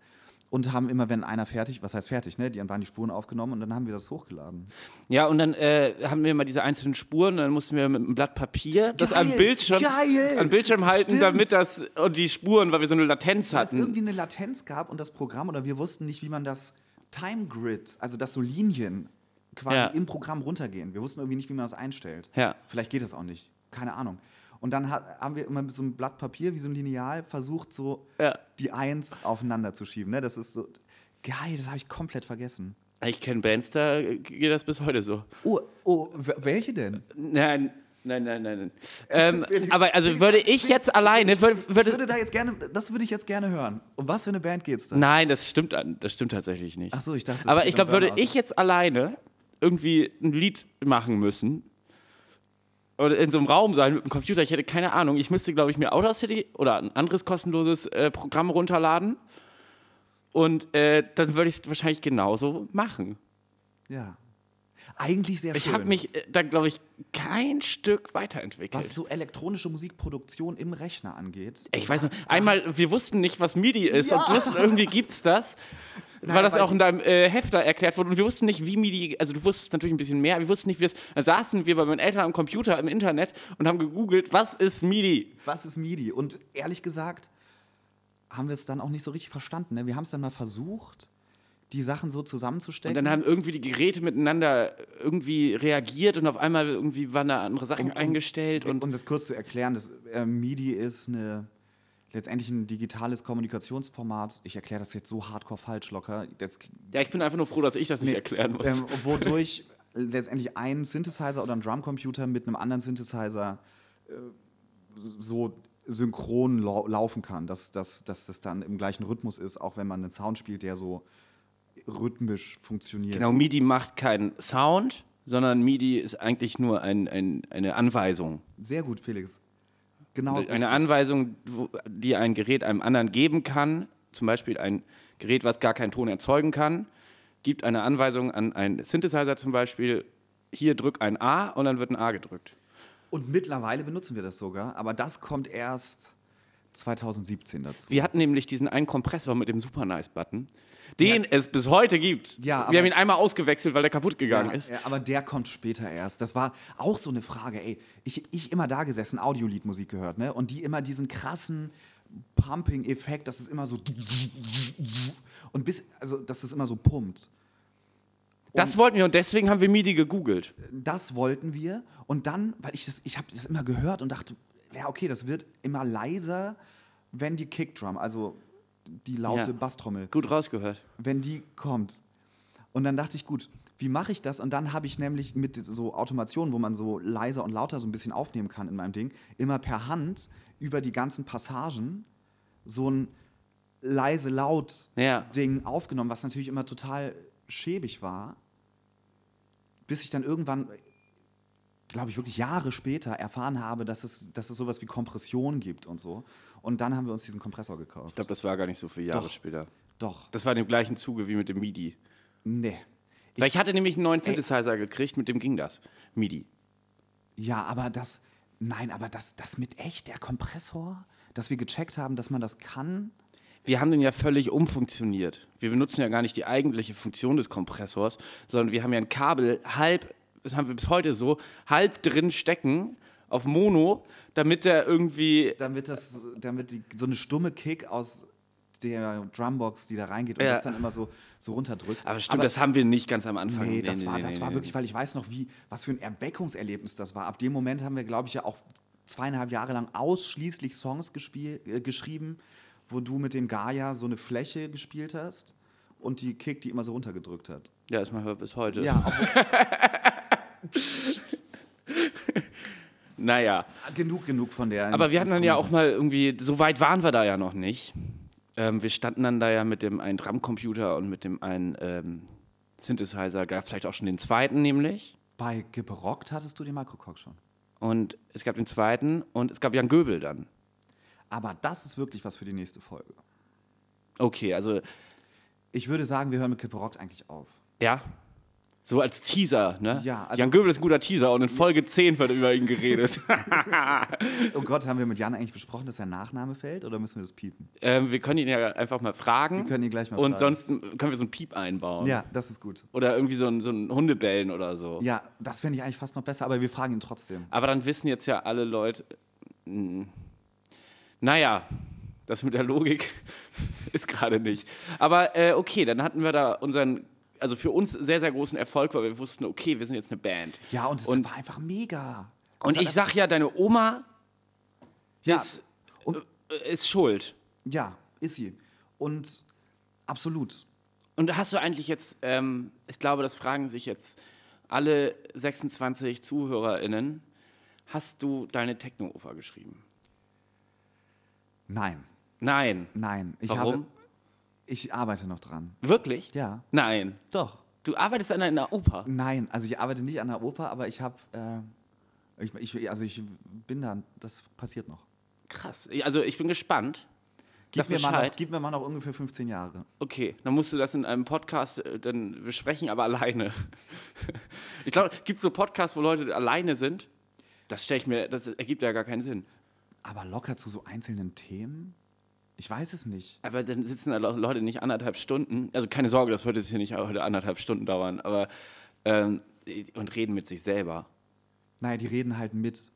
Und haben immer, wenn einer fertig, was heißt fertig, ne? Die waren die Spuren aufgenommen und dann haben wir das hochgeladen. Ja, und dann äh, haben wir mal diese einzelnen Spuren, dann mussten wir mit einem Blatt Papier das Geil, am Bildschirm, geil, am Bildschirm halten, stimmt. damit das und die Spuren, weil wir so eine Latenz Weil es hatten. irgendwie eine Latenz gab und das Programm oder wir wussten nicht, wie man das Time Grid, also dass so Linien quasi Ja. im Programm runtergehen. Wir wussten irgendwie nicht, wie man das einstellt. Ja. Vielleicht geht das auch nicht. Keine Ahnung. Und dann hat, haben wir immer mit so einem Blatt Papier, wie so ein Lineal, versucht, so Ja. die Eins aufeinander zu schieben. Ne? Das ist so. Geil, das habe ich komplett vergessen. Ich kenne Bands, da geht das bis heute so. Oh, oh, welche denn? Nein, nein, nein, nein. nein. Ähm, Felix, aber also Felix, würde ich Felix, jetzt alleine, würde, Ich würde, würde da jetzt gerne, das würde ich jetzt gerne hören. Um was für eine Band geht's da? Nein, das stimmt, das stimmt tatsächlich nicht. Ach so, ich dachte, es Aber geht ich glaube, würde ich jetzt alleine irgendwie ein Lied machen müssen oder in so einem Raum sein mit dem Computer, ich hätte keine Ahnung, ich müsste, glaube ich, mir Outer City oder ein anderes kostenloses äh, Programm runterladen und äh, dann würde ich es wahrscheinlich genauso machen. Ja. Eigentlich sehr schön. Ich habe mich äh, da, glaube ich, kein Stück weiterentwickelt. was so elektronische Musikproduktion im Rechner angeht. Ich weiß nicht, einmal, wir wussten nicht, was MIDI ist und Ja. wussten, irgendwie gibt's das, weil Nein, das weil auch in deinem äh, Hefter erklärt wurde und wir wussten nicht, wie MIDI, also du wusstest natürlich ein bisschen mehr, wir wussten nicht, wie das, dann saßen wir bei meinen Eltern am Computer im Internet und haben gegoogelt, was ist MIDI? Was ist MIDI? Und ehrlich gesagt haben wir es dann auch nicht so richtig verstanden. Ne? Wir haben es dann mal versucht, die Sachen so zusammenzustecken. Und dann haben irgendwie die Geräte miteinander irgendwie reagiert und auf einmal irgendwie waren da andere Sachen eingestellt und, und um das kurz zu erklären, das, äh, MIDI ist eine, letztendlich ein digitales Kommunikationsformat. Ich erkläre das jetzt so hardcore falsch locker. Das, ja, ich bin einfach nur froh, dass ich das nicht erklären muss. ähm, wodurch letztendlich ein Synthesizer oder ein Drumcomputer mit einem anderen Synthesizer äh, so synchron lau laufen kann, dass, dass, dass das dann im gleichen Rhythmus ist, auch wenn man einen Sound spielt, der so rhythmisch funktioniert. Genau, MIDI macht keinen Sound, sondern MIDI ist eigentlich nur ein, ein, eine Anweisung. Sehr gut, Felix. Genau. Eine richtig. Anweisung, die ein Gerät einem anderen geben kann, zum Beispiel ein Gerät, was gar keinen Ton erzeugen kann, gibt eine Anweisung an einen Synthesizer zum Beispiel, hier drück ein A und dann wird ein A gedrückt. Und mittlerweile benutzen wir das sogar, aber das kommt erst 2017 dazu. Wir hatten nämlich diesen einen Kompressor mit dem Super Nice Button, den es bis heute gibt. Ja, aber- Wir haben ihn einmal ausgewechselt, weil der kaputt gegangen Ja, ist. ja, aber der kommt später erst. Das war auch so eine Frage, ey. Ich, ich immer da gesessen, Audioliedmusik gehört, ne? Und die immer diesen krassen Pumping-Effekt, dass es immer so und bis, also dass es immer so pumpt. Das wollten wir und deswegen haben wir MIDI gegoogelt. Das wollten wir. Und dann, weil ich das, ich habe das immer gehört und dachte, ja, okay, das wird immer leiser, wenn die Kickdrum, also die laute Ja. Basstrommel, Gut rausgehört. wenn die kommt. Und dann dachte ich, gut, wie mache ich das? Und dann habe ich nämlich mit so Automationen, wo man so leiser und lauter so ein bisschen aufnehmen kann in meinem Ding, immer per Hand über die ganzen Passagen so ein leise laut Ja. Ding aufgenommen, was natürlich immer total schäbig war, bis ich dann irgendwann, glaube ich, wirklich Jahre später erfahren habe, dass es, dass es sowas wie Kompression gibt und so. Und dann haben wir uns diesen Kompressor gekauft. Ich glaube, das war gar nicht so viele Jahre Doch. später. Doch, Das war in dem gleichen Zuge wie mit dem MIDI. nee. Weil ich hatte nämlich einen neuen Synthesizer gekriegt, mit dem ging das. MIDI. Ja, aber das, nein, aber das, das mit echt, der Kompressor, dass wir gecheckt haben, dass man das kann. Wir haben den ja völlig umfunktioniert. Wir benutzen ja gar nicht die eigentliche Funktion des Kompressors, sondern wir haben ja ein Kabel halb, das haben wir bis heute so, halb drin stecken auf Mono, damit der irgendwie. Damit das, damit die, so eine stumme Kick aus der Drumbox, die da reingeht und Ja. das dann immer so, so runterdrückt. Aber stimmt, das haben wir nicht ganz am Anfang. Nee, das war, nee, das nee, war nee. wirklich, weil ich weiß noch, wie, was für ein Erweckungserlebnis das war. Ab dem Moment haben wir, glaube ich, ja auch zweieinhalb Jahre lang ausschließlich Songs gespiel, äh, geschrieben, wo du mit dem Gaia so eine Fläche gespielt hast und die Kick, die immer so runtergedrückt hat. Ja, das machen wir bis heute. Ja, Naja. genug, genug von der. Aber wir hatten dann ja auch mal irgendwie, so weit waren wir da ja noch nicht. Ähm, wir standen dann da ja mit dem einen Drumcomputer und mit dem einen ähm, Synthesizer, gab vielleicht auch schon den zweiten nämlich. Bei Gebrockt hattest du den Microcock schon. Und es gab den zweiten und es gab Jan Göbel dann. Aber das ist wirklich was für die nächste Folge. Okay, also Ich würde sagen, wir hören mit Gebrockt eigentlich auf. ja, so als Teaser, ne? Ja, also- Jan Göbel ist ein guter Teaser und in Folge 10 wird über ihn geredet. Oh Gott, haben wir mit Jan eigentlich besprochen, dass sein Nachname fällt oder müssen wir das piepen? ähm, wir können ihn ja einfach mal fragen. Wir können ihn gleich mal Und fragen. sonst können wir so ein Piep einbauen. Ja, das ist gut. Oder irgendwie so ein, so ein Hundebellen oder so. Ja, das fände ich eigentlich fast noch besser, aber wir fragen ihn trotzdem. Aber dann wissen jetzt ja alle Leute. mh, Naja, das mit der Logik ist gerade nicht. Aber äh, okay, dann hatten wir da unseren, also für uns sehr, sehr großen Erfolg, weil wir wussten, okay, wir sind jetzt eine Band. Ja, und es war einfach mega. Das Und war ich sag ja, deine Oma ja, ist, äh, ist schuld. ja, ist sie. Und absolut. Und hast du eigentlich jetzt, ähm, ich glaube, das fragen sich jetzt alle 26 ZuhörerInnen, hast du deine Techno-Oper geschrieben? Nein, Nein. nein. Ich Warum? Ich arbeite noch dran. Wirklich? Ja. Nein. Doch. Du arbeitest an einer Oper. Nein, also ich arbeite nicht an der Oper, aber ich habe, äh, ich, ich, also ich bin da, das passiert noch. Krass. Also ich bin gespannt. Gib mir, mal noch, gib mir mal noch ungefähr 15 Jahre. Okay, dann musst du das in einem Podcast äh, dann besprechen, aber alleine. ich glaube, gibt es so Podcasts, wo Leute alleine sind? Das stelle ich mir, das ergibt ja gar keinen Sinn. Aber locker zu so einzelnen Themen? Ich weiß es nicht. Aber dann sitzen da Le- Leute nicht anderthalb Stunden. Also keine Sorge, das wird jetzt hier nicht heute anderthalb Stunden dauern, aber ähm, und reden mit sich selber. Naja, die reden halt mit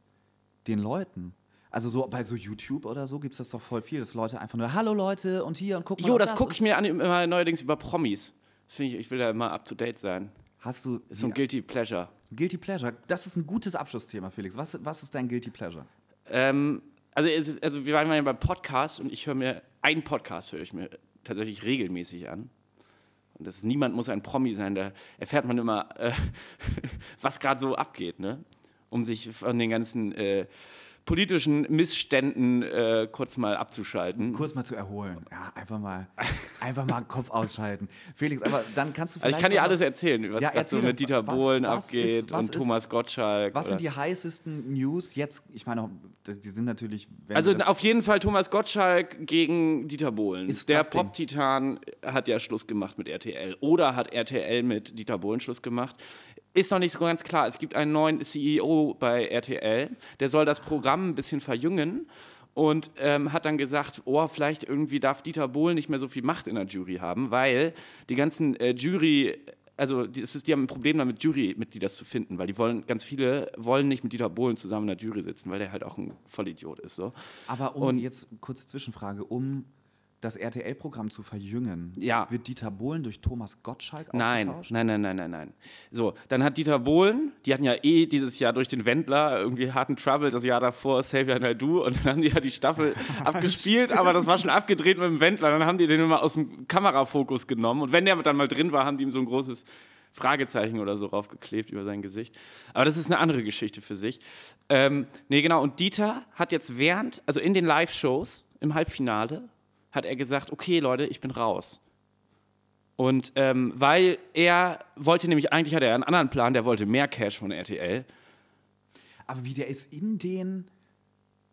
den Leuten. Also so bei so YouTube oder so gibt es das doch voll viel, dass Leute einfach nur, hallo Leute und hier und guck mal. Jo, auf das gucke ich mir an, immer neuerdings über Promis. Finde ich, ich will da immer up to date sein. Hast du Ist so ein Guilty Pleasure. Guilty Pleasure? Das ist ein gutes Abschlussthema, Felix. Was, was ist dein Guilty Pleasure? Ähm, also, ist, also wir waren ja beim Podcast und ich höre mir, einen Podcast höre ich mir tatsächlich regelmäßig an. Und das ist, niemand muss ein Promi sein, da erfährt man immer, äh, was gerade so abgeht, ne? Um sich von den ganzen äh, politischen Missständen äh, kurz mal abzuschalten. Kurz mal zu erholen. Ja, einfach mal, einfach mal Kopf ausschalten. Felix, aber dann kannst du Also vielleicht. ich kann dir alles erzählen, was Ja, gerade so erzähl mit Dieter was- Bohlen was abgeht ist- und ist- Thomas Gottschalk. Was oder- sind die heißesten News jetzt? Ich meine, die sind natürlich. Also auf jeden Fall Thomas Gottschalk gegen Dieter Bohlen. Ist Der. Pop-Titan hat ja Schluss gemacht mit RTL. Oder hat RTL mit Dieter Bohlen Schluss gemacht. Ist noch nicht so ganz klar. Es gibt einen neuen CEO bei RTL, der soll das Programm ein bisschen verjüngen und ähm, hat dann gesagt, oh, vielleicht irgendwie darf Dieter Bohlen nicht mehr so viel Macht in der Jury haben, weil die ganzen äh, Jury, also die, die haben ein Problem damit, Jurymitglieder zu finden, weil die wollen, ganz viele wollen nicht mit Dieter Bohlen zusammen in der Jury sitzen, weil der halt auch ein Vollidiot ist. So. aber um und- jetzt kurze Zwischenfrage, um das RTL-Programm zu verjüngen, Ja. wird Dieter Bohlen durch Thomas Gottschalk Nein, ausgetauscht? nein, nein, nein, nein, nein. So, dann hat Dieter Bohlen, die hatten ja eh dieses Jahr durch den Wendler irgendwie harten Trouble, das Jahr davor Xavier Naidoo und dann haben die ja die Staffel abgespielt, aber das war schon abgedreht mit dem Wendler. Dann haben die den immer aus dem Kamerafokus genommen und wenn der dann mal drin war, haben die ihm so ein großes Fragezeichen oder so raufgeklebt über sein Gesicht. Aber das ist eine andere Geschichte für sich. Ähm, nee, genau. Und Dieter hat jetzt während, also in den Live-Shows im Halbfinale, hat er gesagt, okay Leute, ich bin raus. Und ähm, weil er wollte nämlich, eigentlich hatte er einen anderen Plan, der wollte mehr Cash von RTL. Aber wie der ist in den.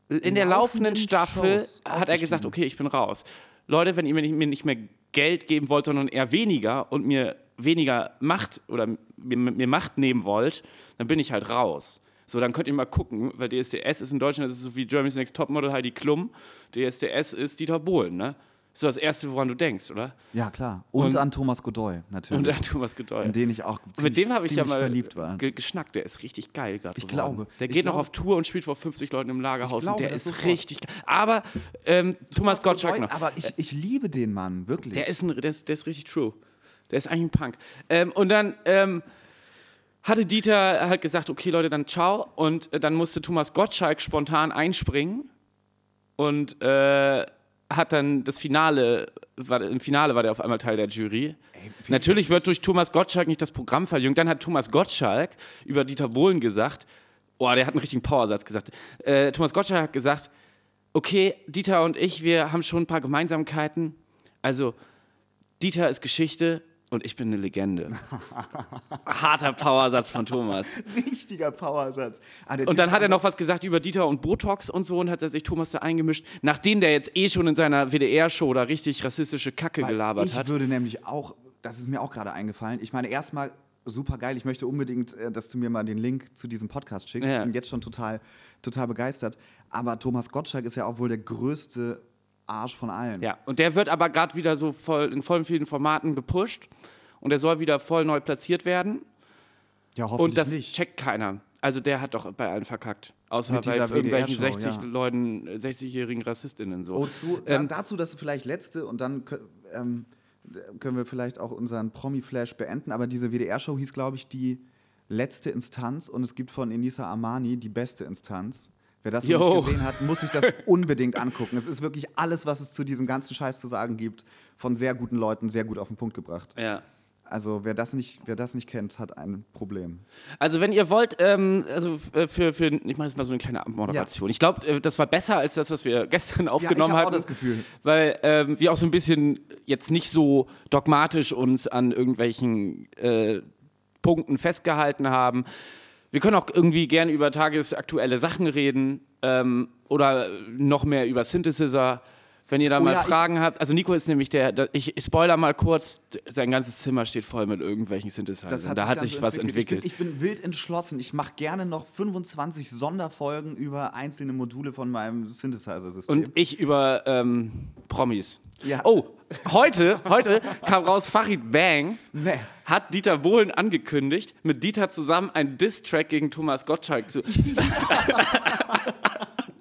In der laufenden Laufenden Staffel hat er gesagt, okay, ich bin raus. Leute, wenn ihr mir nicht, mir nicht mehr Geld geben wollt, sondern eher weniger und mir weniger Macht oder mir, mir Macht nehmen wollt, dann bin ich halt raus. So, dann könnt ihr mal gucken, weil DSDS ist in Deutschland, das ist so wie Germany's Next Topmodel, Heidi Klum. DSDS ist Dieter Bohlen, ne? Ist so das Erste, woran du denkst, oder? Ja, klar. Und, Und- an Thomas Godoy, natürlich. Und dann Thomas Gedeuer. in den ich auch Mit ziemlich, dem habe ich ja mal verliebt war. ge geschnackt. Der ist richtig geil gerade. Ich geworden. glaube. Der geht noch glaube- auf Tour und spielt vor 50 Leuten im Lagerhaus. glaube und der ist sofort. richtig geil. Aber ähm, Thomas, Gottschalk Godoy, noch. Aber ich, ich liebe den Mann, wirklich. Der ist, ein, der, ist, der ist richtig true. Der ist eigentlich ein Punk. Ähm, und dann ähm, hatte Dieter halt gesagt, okay Leute, dann ciao. Und äh, dann musste Thomas Gottschalk spontan einspringen und äh, hat dann das Finale, war, im Finale war der auf einmal Teil der Jury. Felix, Natürlich wird durch Thomas Gottschalk nicht das Programm verjüngt. Dann hat Thomas Gottschalk über Dieter Bohlen gesagt, oh, der hat einen richtigen Powersatz gesagt. Äh, Thomas Gottschalk hat gesagt, okay, Dieter und ich, wir haben schon ein paar Gemeinsamkeiten. Also, Dieter ist Geschichte und ich bin eine Legende. Harter Powersatz von Thomas. richtiger Powersatz. Ah, Und dann hat er noch was gesagt über Dieter und Botox und so und hat er sich Thomas da eingemischt, nachdem der jetzt eh schon in seiner WDR-Show da richtig rassistische Kacke Weil gelabert ich hat. würde nämlich auch, das ist mir auch gerade eingefallen, ich meine, erstmal super geil, ich möchte unbedingt, äh, dass du mir mal den Link zu diesem Podcast schickst. Ja. Ich bin jetzt schon total, total begeistert. Aber Thomas Gottschalk ist ja auch wohl der größte Arsch von allen. Ja, und der wird aber gerade wieder so voll in voll vielen Formaten gepusht und der soll wieder voll neu platziert werden. Ja, hoffentlich Und das nicht. checkt keiner. Also der hat doch bei allen verkackt. Außer Mit bei irgendwelchen WDR-Show, 60 ja. Leuten, äh, 60-jährigen RassistInnen so. Oh, zu, Ähm, dazu das vielleicht letzte und dann ähm, können wir vielleicht auch unseren Promi-Flash beenden. Aber diese WDR-Show hieß, glaube ich, die letzte Instanz und es gibt von Enisa Armani die beste Instanz. Wer das noch nicht gesehen hat, muss sich das unbedingt angucken. Es ist wirklich alles, was es zu diesem ganzen Scheiß zu sagen gibt, von sehr guten Leuten sehr gut auf den Punkt gebracht. Ja. Also wer das nicht, wer das nicht kennt, hat ein Problem. Also wenn ihr wollt, ähm, also äh, für, für ich mache jetzt mal so eine kleine Abmoderation. Ich glaube, äh, das war besser als das, was wir gestern aufgenommen hab auch hatten. das Gefühl. Weil ähm, wir auch so ein bisschen jetzt nicht so dogmatisch uns an irgendwelchen äh, Punkten festgehalten haben. Wir können auch irgendwie gerne über tagesaktuelle Sachen reden ähm, oder noch mehr über Synthesizer. Wenn ihr da Oh mal ja, Fragen habt, also Nico ist nämlich der, der, ich spoiler mal kurz, sein ganzes Zimmer steht voll mit irgendwelchen Synthesizern. da hat sich so was entwickelt. Ich bin, ich bin wild entschlossen. Ich mache gerne noch 25 Sonderfolgen über einzelne Module von meinem Synthesizer-System. Und ich über ähm, Promis. Ja. Oh, heute, heute kam raus, Farid Bang Nee. hat Dieter Bohlen angekündigt, mit Dieter zusammen einen Diss-Track gegen Thomas Gottschalk zu.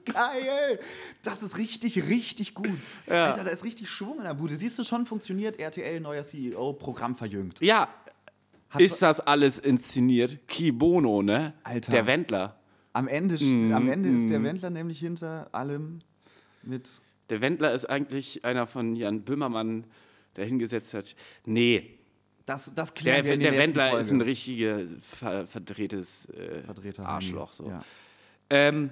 Geil! Das ist richtig, richtig gut. Ja. Alter, da ist richtig Schwung in der Bude. Siehst du schon, funktioniert RTL, neuer CEO, Programm verjüngt. Ja, Hat ist das alles inszeniert? Kibono, ne? Alter. Der Wendler. Am Ende, Mhm, am Ende ist der Wendler nämlich hinter allem mit. Der Wendler ist eigentlich einer von Jan Böhmermann, der hingesetzt hat. Nee, Das, das klären der, wir in der Wendler Folge. ist ein richtiger ver verdrehtes äh, Verdrehter Arschloch. So. Ja. Ähm,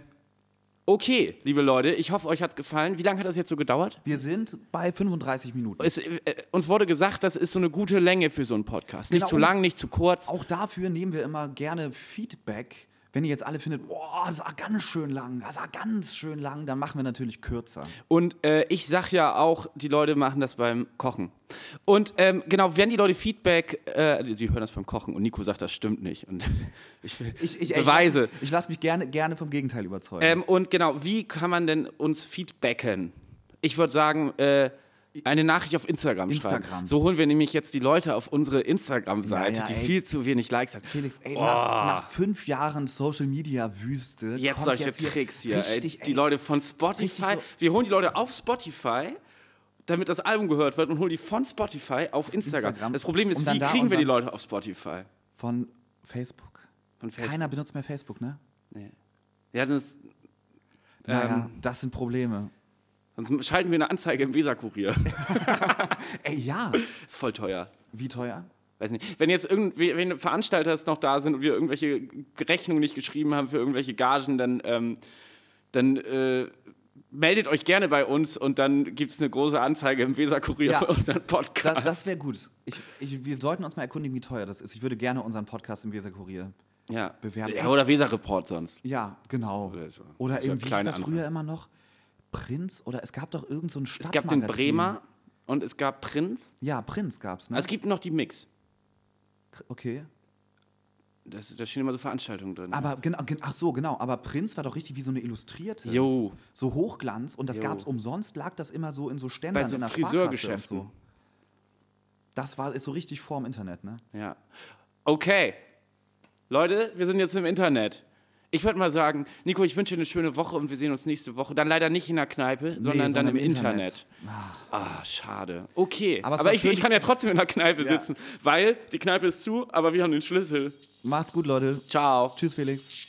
okay, liebe Leute, ich hoffe, euch hat es gefallen. Wie lange hat das jetzt so gedauert? Wir sind bei 35 Minuten. Es, äh, uns wurde gesagt, das ist so eine gute Länge für so einen Podcast. Nicht Genau. zu lang, nicht zu kurz. Auch dafür nehmen wir immer gerne Feedback. Wenn ihr jetzt alle findet, boah, das war ganz schön lang, das war ganz schön lang, dann machen wir natürlich kürzer. Und äh, ich sag ja auch, die Leute machen das beim Kochen. Und ähm, genau, wenn die Leute Feedback, äh, sie hören das beim Kochen und Nico sagt, das stimmt nicht. Und ich will Ich, ich, Beweise. Ich lasse lass mich gerne, gerne vom Gegenteil überzeugen. Ähm, und genau, wie kann man denn uns feedbacken? Ich würde sagen, äh, eine Nachricht auf Instagram, schreiben. Instagram. So holen wir nämlich jetzt die Leute auf unsere Instagram-Seite, Ja, ja, die ey. viel zu wenig Likes hat. Felix, ey, Oh. nach, nach fünf Jahren Social Media Wüste. Jetzt solche jetzt hier Tricks hier. Richtig, ey. Die Leute von Spotify. So- Wir holen die Leute auf Spotify, damit das Album gehört wird und holen die von Spotify auf Instagram. Instagram. Das Problem ist, wie da kriegen wir die Leute auf Spotify? Von Facebook. Von Facebook. Keiner benutzt mehr Facebook, ne? Nee. Ja, Naja, Ähm. das sind Probleme. Sonst schalten wir eine Anzeige im Weserkurier. Ey, ja. ist voll teuer. Wie teuer? Weiß nicht. Wenn jetzt irgendwie wenn Veranstalter jetzt noch da sind und wir irgendwelche Rechnungen nicht geschrieben haben für irgendwelche Gagen, dann, ähm, dann äh, meldet euch gerne bei uns und dann gibt es eine große Anzeige im Weserkurier Ja. für unseren Podcast. Das, das wäre gut. Ich, ich, wir sollten uns mal erkundigen, wie teuer das ist. Ich würde gerne unseren Podcast im Weserkurier. ja. bewerben. Ja, oder Weser-Report sonst. Ja, genau. Oder. Oder So eben, wie hieß kleine das früher immer noch? Prinz? Oder es gab doch irgendein so ein Es Stadtmagazin. gab den Bremer und es gab Prinz. Ja, Prinz gab's, ne? Also es gibt noch die Mix. okay. Das, da stehen immer so Veranstaltungen drin. Aber genau, gen- ach so, genau. Aber Prinz war doch richtig wie so eine Illustrierte. Jo. So Hochglanz und das Jo. gab's umsonst, lag das immer so in so Ständern Bei so in der Friseurgeschäften. so. Das war ist so richtig vorm Internet, ne? Ja. Okay. Leute, wir sind jetzt im Internet. Ich würde mal sagen, Nico, ich wünsche dir eine schöne Woche und wir sehen uns nächste Woche. Dann leider nicht in der Kneipe, sondern dann sondern im Internet. Internet. Ah, schade. Okay. Aber Aber, ich, ich kann ja trotzdem in der Kneipe Ja. sitzen, weil die Kneipe ist zu, aber wir haben den Schlüssel. Macht's gut, Leute. Ciao. Tschüss, Felix.